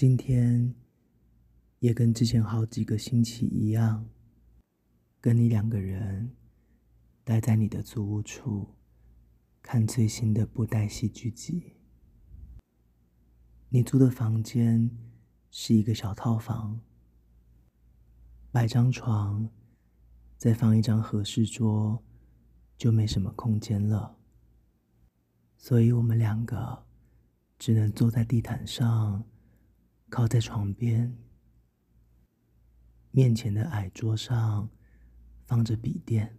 今天也跟之前好几个星期一样，跟你两个人待在你的租屋处，看最新的布袋戏剧集。你租的房间是一个小套房，摆张床，再放一张合适桌，就没什么空间了。所以我们两个只能坐在地毯上，靠在床边。面前的矮桌上放着笔电，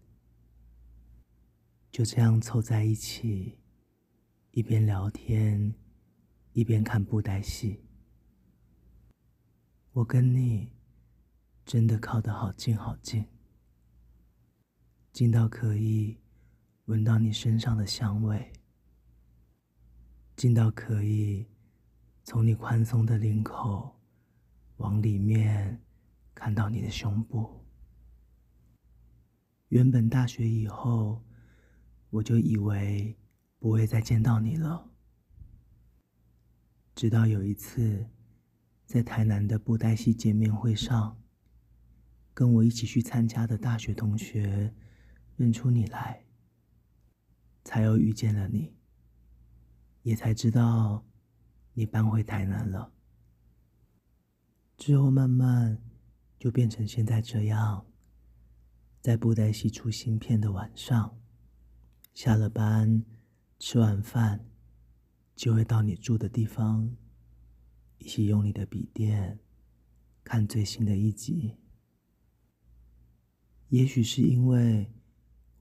就这样凑在一起，一边聊天。一边看布袋戏，我跟你真的靠得好近好近，近到可以闻到你身上的香味，近到可以从你宽松的领口往里面看到你的胸部。原本大学以后，我就以为不会再见到你了。直到有一次，在台南的布袋戏见面会上，跟我一起去参加的大学同学认出你来，才又遇见了你，也才知道你搬回台南了。之后慢慢就变成现在这样，在布袋戏出新片的晚上，下了班，吃完饭。就会到你住的地方，一起用你的笔电看最新的一集。也许是因为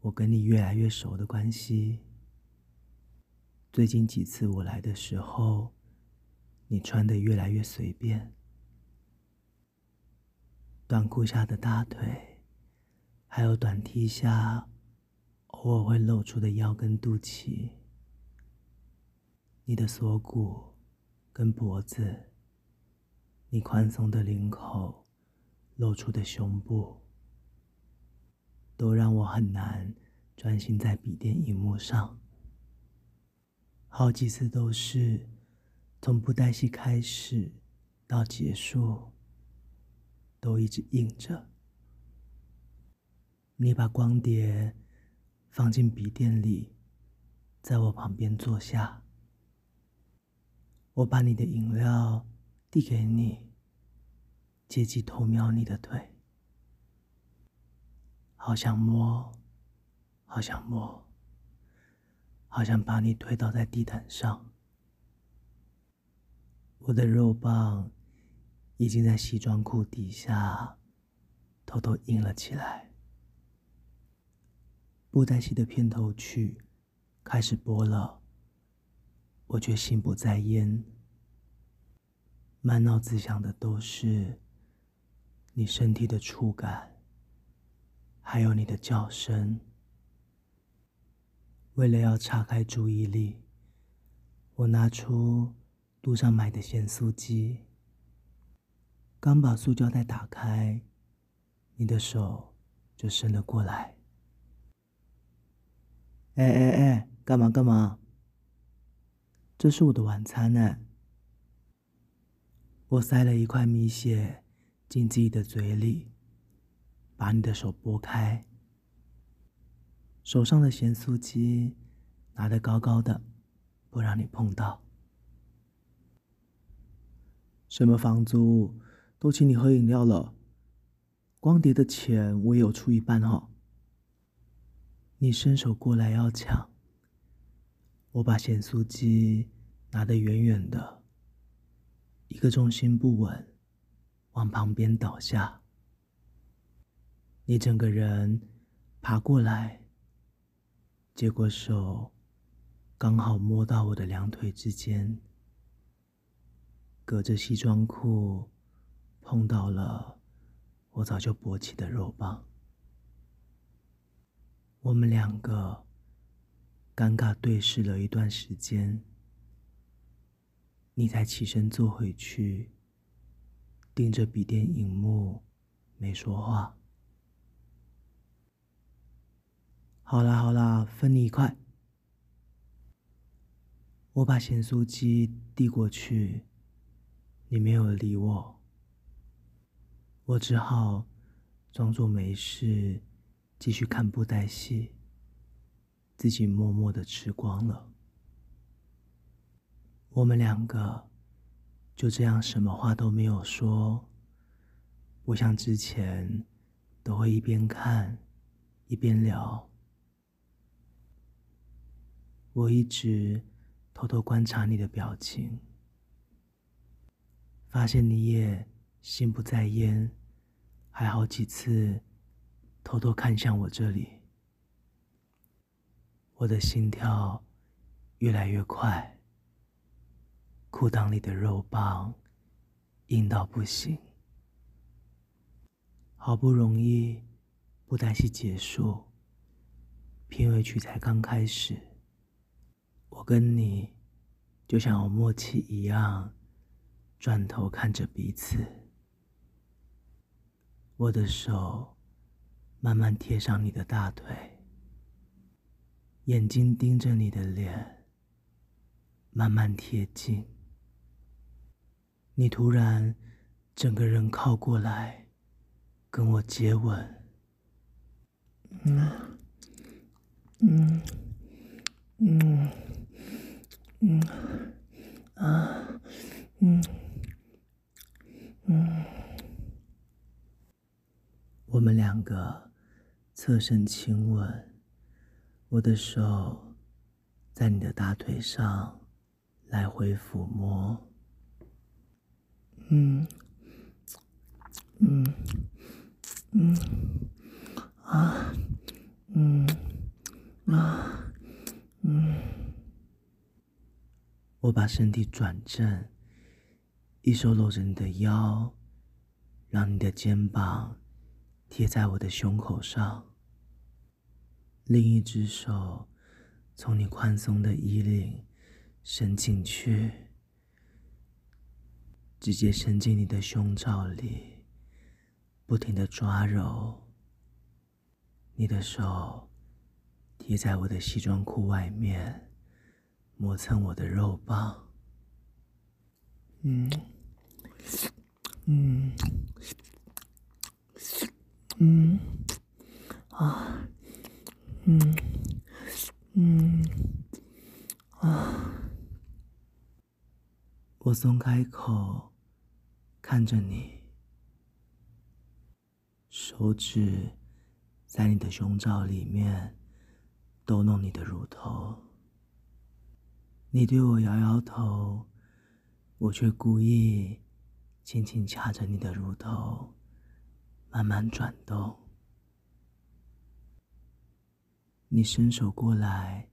我跟你越来越熟的关系，最近几次我来的时候，你穿得越来越随便，短裤下的大腿，还有短 T 下偶尔会露出的腰跟肚脐。你的锁骨跟脖子，你宽松的领口，露出的胸部，都让我很难专心在笔电荧幕上。好几次都是从布袋戏开始到结束，都一直硬着。你把光碟放进笔电里，在我旁边坐下。我把你的饮料递给你，借机偷瞄你的腿，好想摸，好想摸，好想把你推倒在地毯上。我的肉棒已经在西装裤底下偷偷硬了起来。布袋戏的片头曲开始播了。我却心不在焉，满脑子想的都是你身体的触感，还有你的叫声。为了要岔开注意力，我拿出路上买的咸酥鸡，刚把塑胶袋打开，你的手就伸了过来。哎哎哎，干嘛干嘛？这是我的晚餐呢。我塞了一块米血进自己的嘴里，把你的手拨开，手上的咸酥鸡拿得高高的，不让你碰到。什么房租都请你喝饮料了，光碟的钱我也有出一半哦。你伸手过来要抢。我把咸酥鸡拿得远远的，一个重心不稳，往旁边倒下。你整个人爬过来，结果手刚好摸到我的两腿之间，隔着西装裤碰到了我早就勃起的肉棒。我们两个。尴尬对视了一段时间，你才起身坐回去，盯着笔电荧幕，没说话。好啦好啦，分你一块。我把咸酥鸡递过去，你没有理我，我只好装作没事，继续看布袋戏，自己默默的吃光了。我们两个就这样什么话都没有说，不像之前都会一边看一边聊。我一直偷偷观察你的表情。发现你也心不在焉，还好几次偷偷看向我这里，我的心跳越来越快，裤裆里的肉棒硬到不行。好不容易布袋戏结束，片尾曲才刚开始，我跟你就像有默契一样。转头看着彼此，我的手慢慢贴上你的大腿，眼睛盯着你的脸，慢慢贴近。你突然整个人靠过来，跟我接吻。嗯，嗯，嗯，嗯，啊，嗯。嗯，我们两个侧身亲吻，我的手在你的大腿上来回抚摸。嗯，嗯，嗯，啊，嗯，啊，嗯，我把身体转正。一手搂着你的腰，让你的肩膀贴在我的胸口上。另一只手从你宽松的衣领伸进去，直接伸进你的胸罩里，不停的抓揉。你的手贴在我的西装裤外面，磨蹭我的肉棒。嗯，嗯，嗯，啊，嗯，啊，我松开口，看着你，手指在你的胸罩里面逗弄你的乳头，你对我摇摇头。我却故意轻轻掐着你的乳头，慢慢转动。你伸手过来，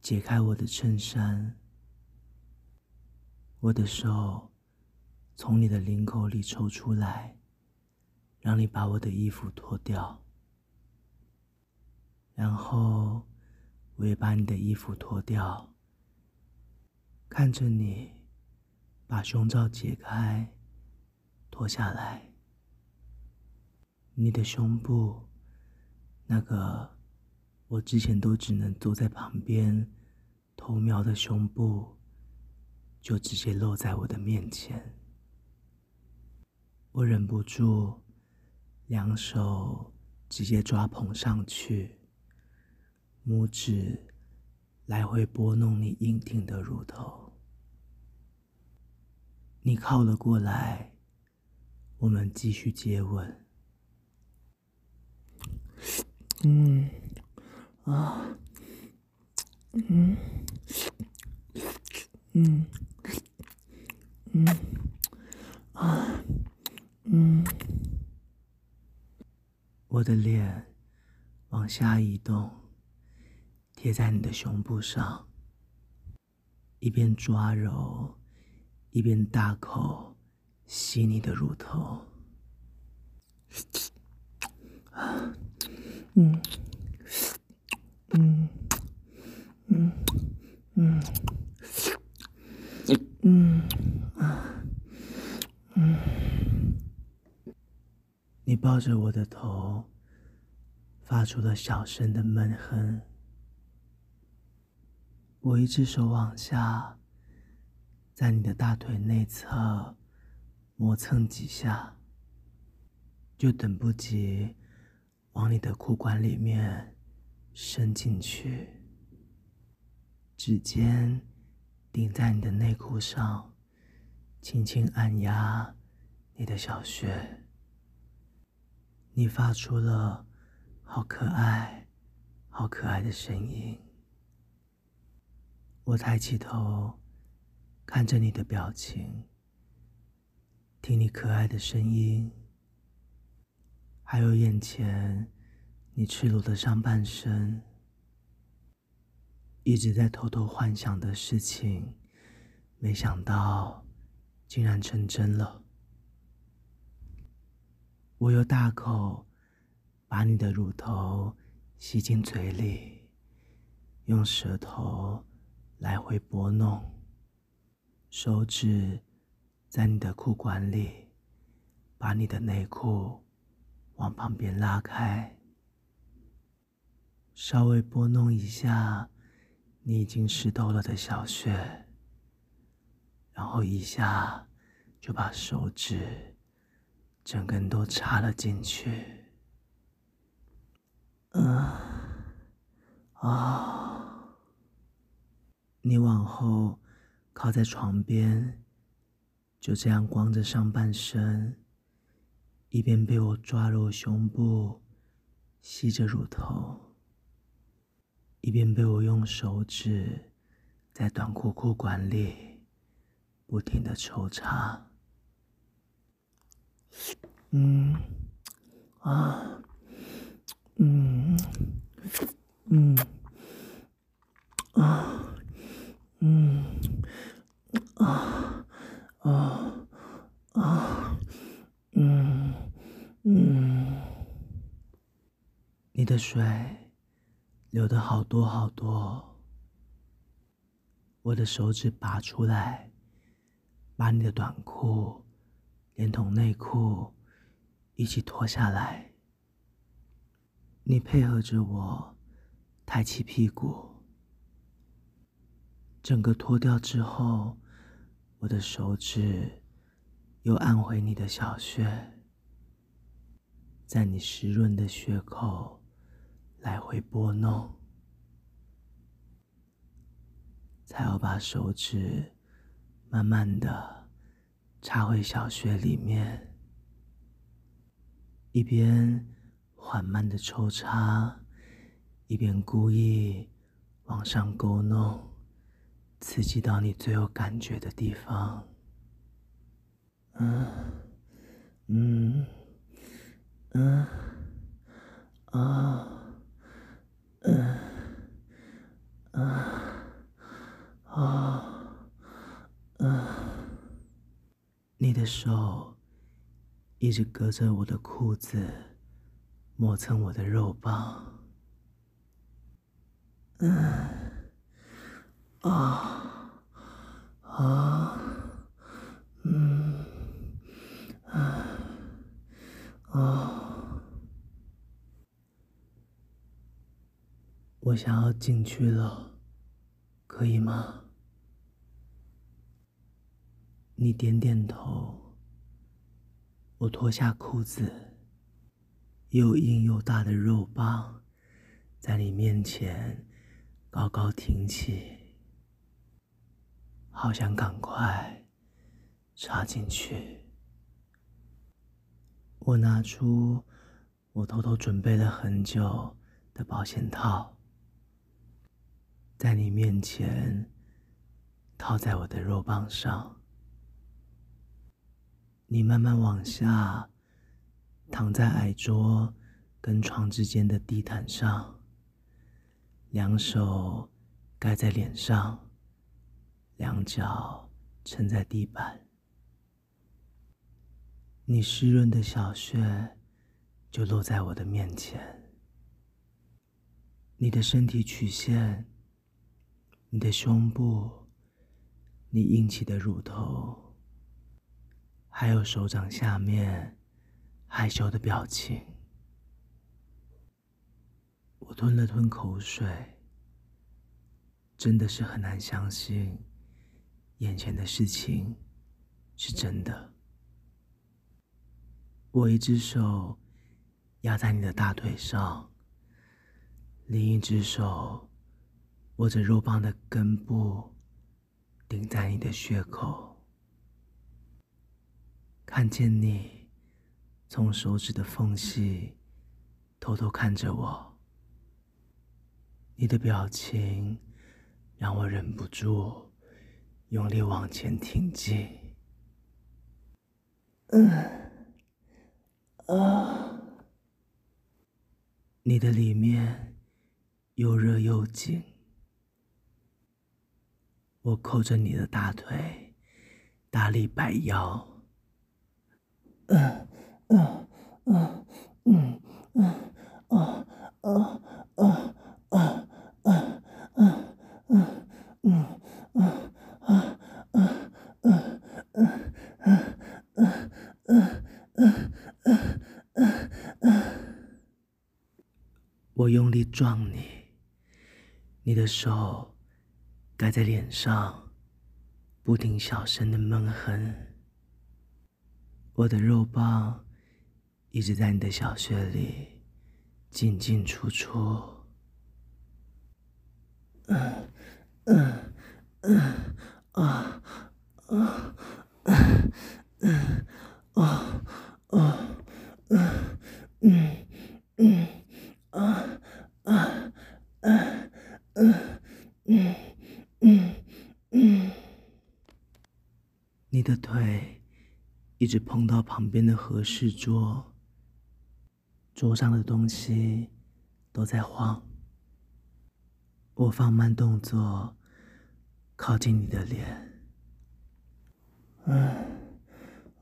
解开我的衬衫。我的手从你的领口里抽出来，让你把我的衣服脱掉。然后我也把你的衣服脱掉，看着你。把胸罩解开，脱下来。你的胸部，那个我之前都只能坐在旁边偷瞄的胸部，就直接露在我的面前。我忍不住，两手直接抓捧上去，拇指来回拨弄你硬挺的乳头。你靠了过来，我们继续接吻。嗯，啊，嗯，嗯，嗯，啊，嗯。我的脸往下移动，贴在你的胸部上，一边抓揉。一边大口吸你的乳头，嗯，嗯，嗯，嗯，啊，嗯，你抱着我的头，发出了小声的闷哼。我一只手往下。在你的大腿内侧磨蹭几下，就等不及往你的裤管里面伸进去，指尖顶在你的内裤上，轻轻按压你的小穴。你发出了好可爱、好可爱的声音。我抬起头，看着你的表情，听你可爱的声音，还有眼前你赤裸的上半身，一直在偷偷幻想的事情，没想到竟然成真了。我又大口把你的乳头吸进嘴里，用舌头来回拨弄，手指在你的裤管里，把你的内裤往旁边拉开，稍微拨弄一下你已经湿透了的小穴，然后一下就把手指。整根都插了进去，嗯，啊，你往后靠在床边，就这样光着上半身，一边被我抓揉胸部，吸着乳头，一边被我用手指在短裤裤管里不停的抽插。嗯，啊，嗯，嗯，啊，嗯，啊，啊，啊，嗯，嗯，你的水流的好多好多，我的手指拔出来，把你的短裤。连同内裤一起脱下来，你配合着我抬起屁股，整个脱掉之后，我的手指又按回你的小穴，在你湿润的穴口来回拨弄，才要把手指慢慢的。插回小穴里面，一边缓慢的抽插，一边故意往上勾弄，刺激到你最有感觉的地方。嗯，嗯，嗯，啊，嗯，啊，啊。你的手一直隔着我的裤子，磨蹭我的肉棒。嗯，啊，啊，嗯，啊，啊，我想要进去了，可以吗？你点点头，我脱下裤子，又硬又大的肉棒在你面前高高挺起，好想赶快插进去。我拿出我偷偷准备了很久的保险套，在你面前套在我的肉棒上。你慢慢往下，躺在矮桌跟床之间的地毯上，两手盖在脸上，两脚撑在地板。你湿润的小穴就落在我的面前，你的身体曲线，你的胸部，你硬起的乳头。还有手掌下面害羞的表情，我吞了吞口水，真的是很难相信，眼前的事情是真的。我一只手压在你的大腿上，另一只手握着肉棒的根部，顶在你的穴口，看见你从手指的缝隙偷偷看着我，你的表情让我忍不住用力往前挺进。嗯。啊！你的里面又热又紧，我扣着你的大腿，大力摆腰。嗯嗯嗯嗯嗯啊啊啊啊啊啊啊嗯啊啊啊啊啊啊啊！我用力撞你，你的手盖在脸上，不停小声的闷哼。我的肉棒一直在你的小穴里进进出出。嗯嗯嗯啊啊嗯嗯啊啊嗯嗯嗯。啊啊啊嗯嗯嗯，你的腿一直碰到旁边的和室桌，桌上的东西都在晃。我放慢动作，靠近你的脸。嗯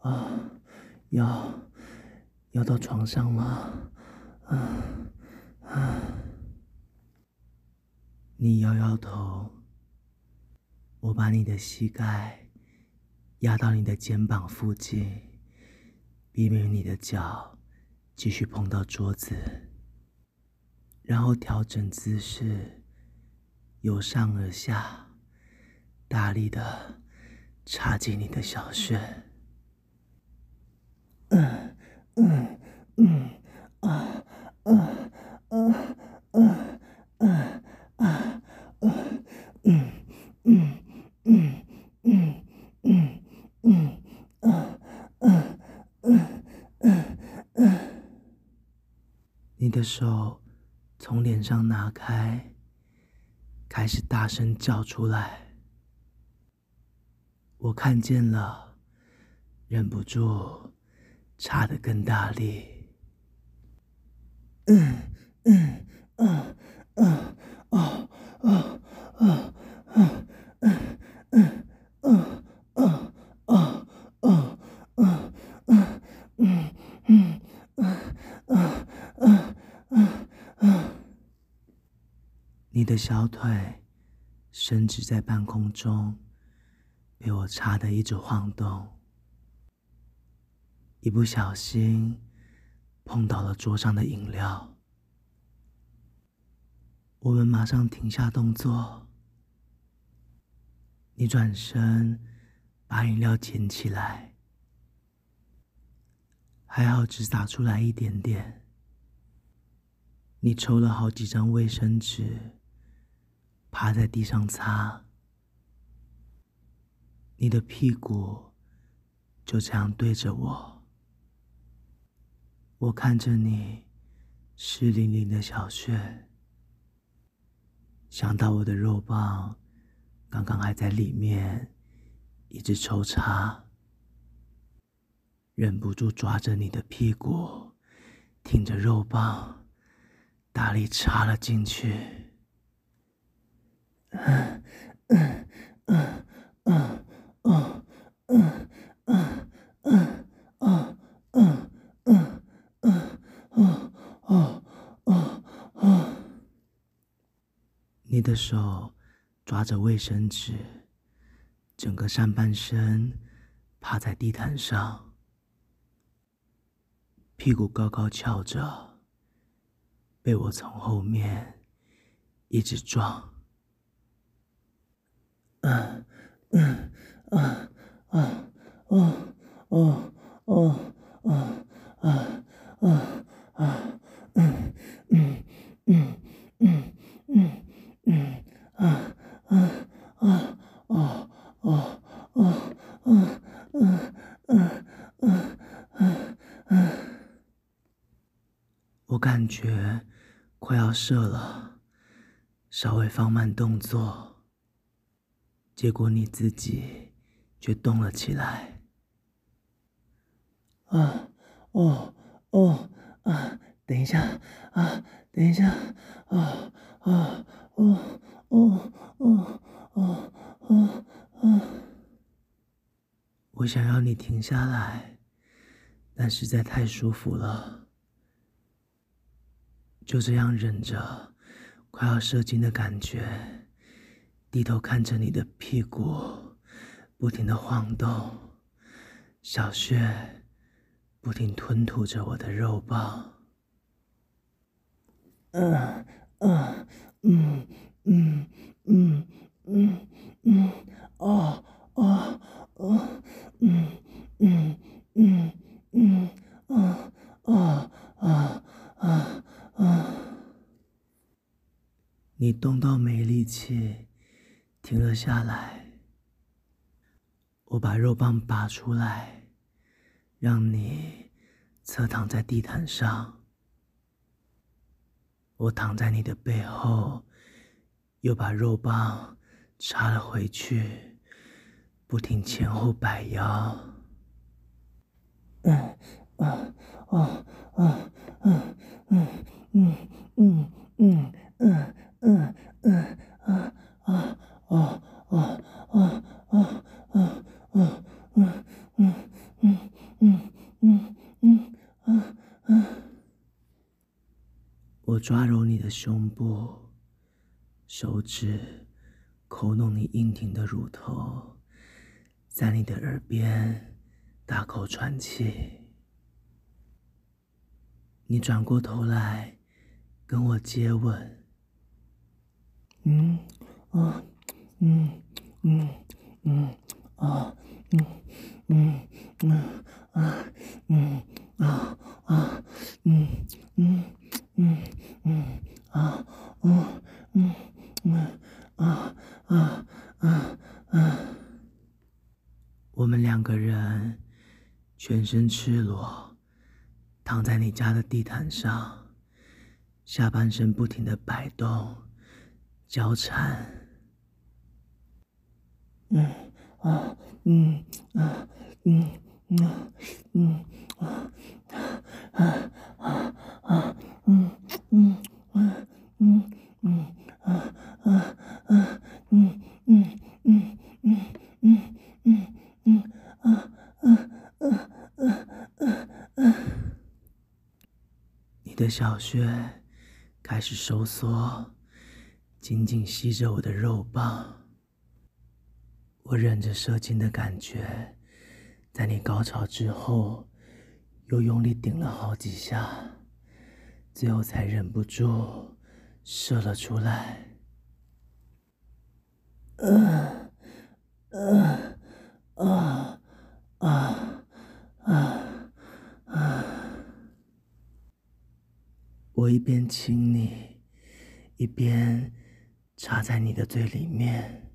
啊，要要到床上吗？嗯。啊！你摇摇头，我把你的膝盖压到你的肩膀附近，避免你的脚继续碰到桌子，然后调整姿势，由上而下，大力的插进你的小穴。嗯嗯嗯啊！嗯嗯嗯嗯嗯嗯嗯手从脸上拿开，开始大声叫出来。我看见了，忍不住插得更大力。嗯。嗯嗯嗯啊啊啊啊嗯嗯嗯啊啊啊啊啊嗯嗯嗯啊啊啊啊啊！你的小腿伸直在半空中，被我插得一直晃动，一不小心碰到了桌上的饮料。我们马上停下动作。你转身把饮料捡起来，还好只洒出来一点点。你抽了好几张卫生纸，趴在地上擦。你的屁股就这样对着我，我看着你湿淋淋的小穴。想到我的肉棒刚刚还在里面，一直抽插，忍不住抓着你的屁股，挺着肉棒，大力插了进去。嗯嗯嗯嗯嗯嗯嗯嗯嗯嗯嗯嗯嗯嗯你的手抓着卫生纸，整个上半身趴在地毯上，屁股高高翘着，被我从后面一直撞。啊，嗯，啊，啊，哦，哦，哦，啊，啊，啊，啊，嗯，嗯，嗯，嗯，嗯，嗯，啊，啊，啊，嗯，嗯，嗯，嗯，嗯，嗯，我感觉快要射了，稍微放慢动作。结果你自己却动了起来。啊，哦，哦，啊，等一下，啊，等一下，啊，啊，哦，哦，哦，哦，哦，哦。我想要你停下来，但实在太舒服了，就这样忍着快要射精的感觉，低头看着你的屁股不停的晃动，小穴不停吞吐着我的肉棒。嗯嗯嗯嗯嗯嗯嗯，哦哦哦。嗯嗯嗯嗯啊啊啊啊啊！你动到没力气，停了下来，我把肉棒拔出来，让你侧躺在地毯上，我躺在你的背后，又把肉棒插了回去，不停前后摆摇。嗯，啊，啊，啊，啊，嗯，嗯，嗯，嗯，嗯，嗯，啊，啊，啊。啊啊啊啊啊啊嗯嗯嗯嗯嗯嗯啊啊！我抓揉你的胸部，手指抠弄你硬挺的乳头。在你的耳边大口喘气，你转过头来跟我接吻。嗯，啊，嗯，嗯，嗯，啊，嗯，嗯，嗯，啊，嗯，啊，啊，嗯，嗯，嗯，嗯，啊，嗯，嗯，嗯，啊，啊，啊，啊。我们两个人全身赤裸，躺在你家的地毯上，下半身不停的摆动、交缠。嗯啊嗯啊嗯啊嗯啊啊啊啊嗯嗯啊嗯嗯啊啊啊嗯嗯嗯嗯嗯嗯。嗯啊啊啊啊啊啊！你的小穴开始收缩，紧紧吸着我的肉棒。我忍着射精的感觉，在你高潮之后，又用力顶了好几下，最后才忍不住射了出来。嗯嗯。啊啊啊啊！我一边亲你，一边插在你的嘴里面，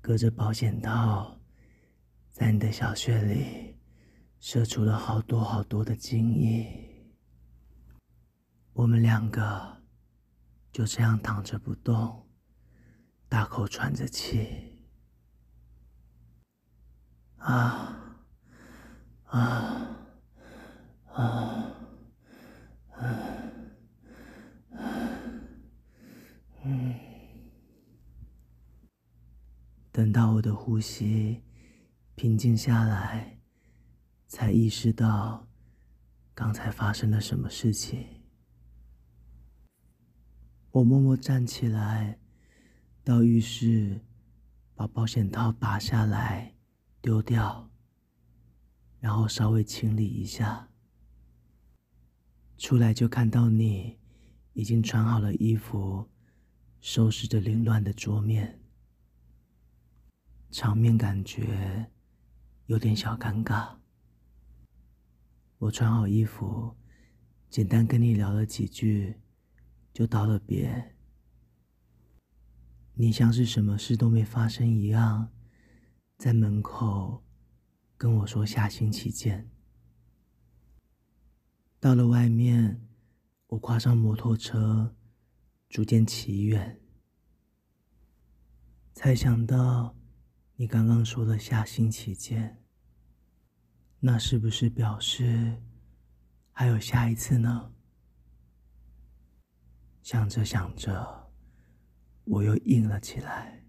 隔着保险套，在你的小穴里射出了好多好多的精液。我们两个就这样躺着不动，大口喘着气。啊啊啊等到我的呼吸平静下来，才意识到刚才发生了什么事情。我默默站起来，到浴室把保险套拔下来。丢掉，然后稍微清理一下。出来就看到你已经穿好了衣服，收拾着凌乱的桌面，场面感觉有点小尴尬。我穿好衣服，简单跟你聊了几句，就道了别。你像是什么事都没发生一样。在门口跟我说下星期见。到了外面，我跨上摩托车，逐渐骑远。才想到，你刚刚说的下星期见，那是不是表示还有下一次呢？想着想着，我又硬了起来。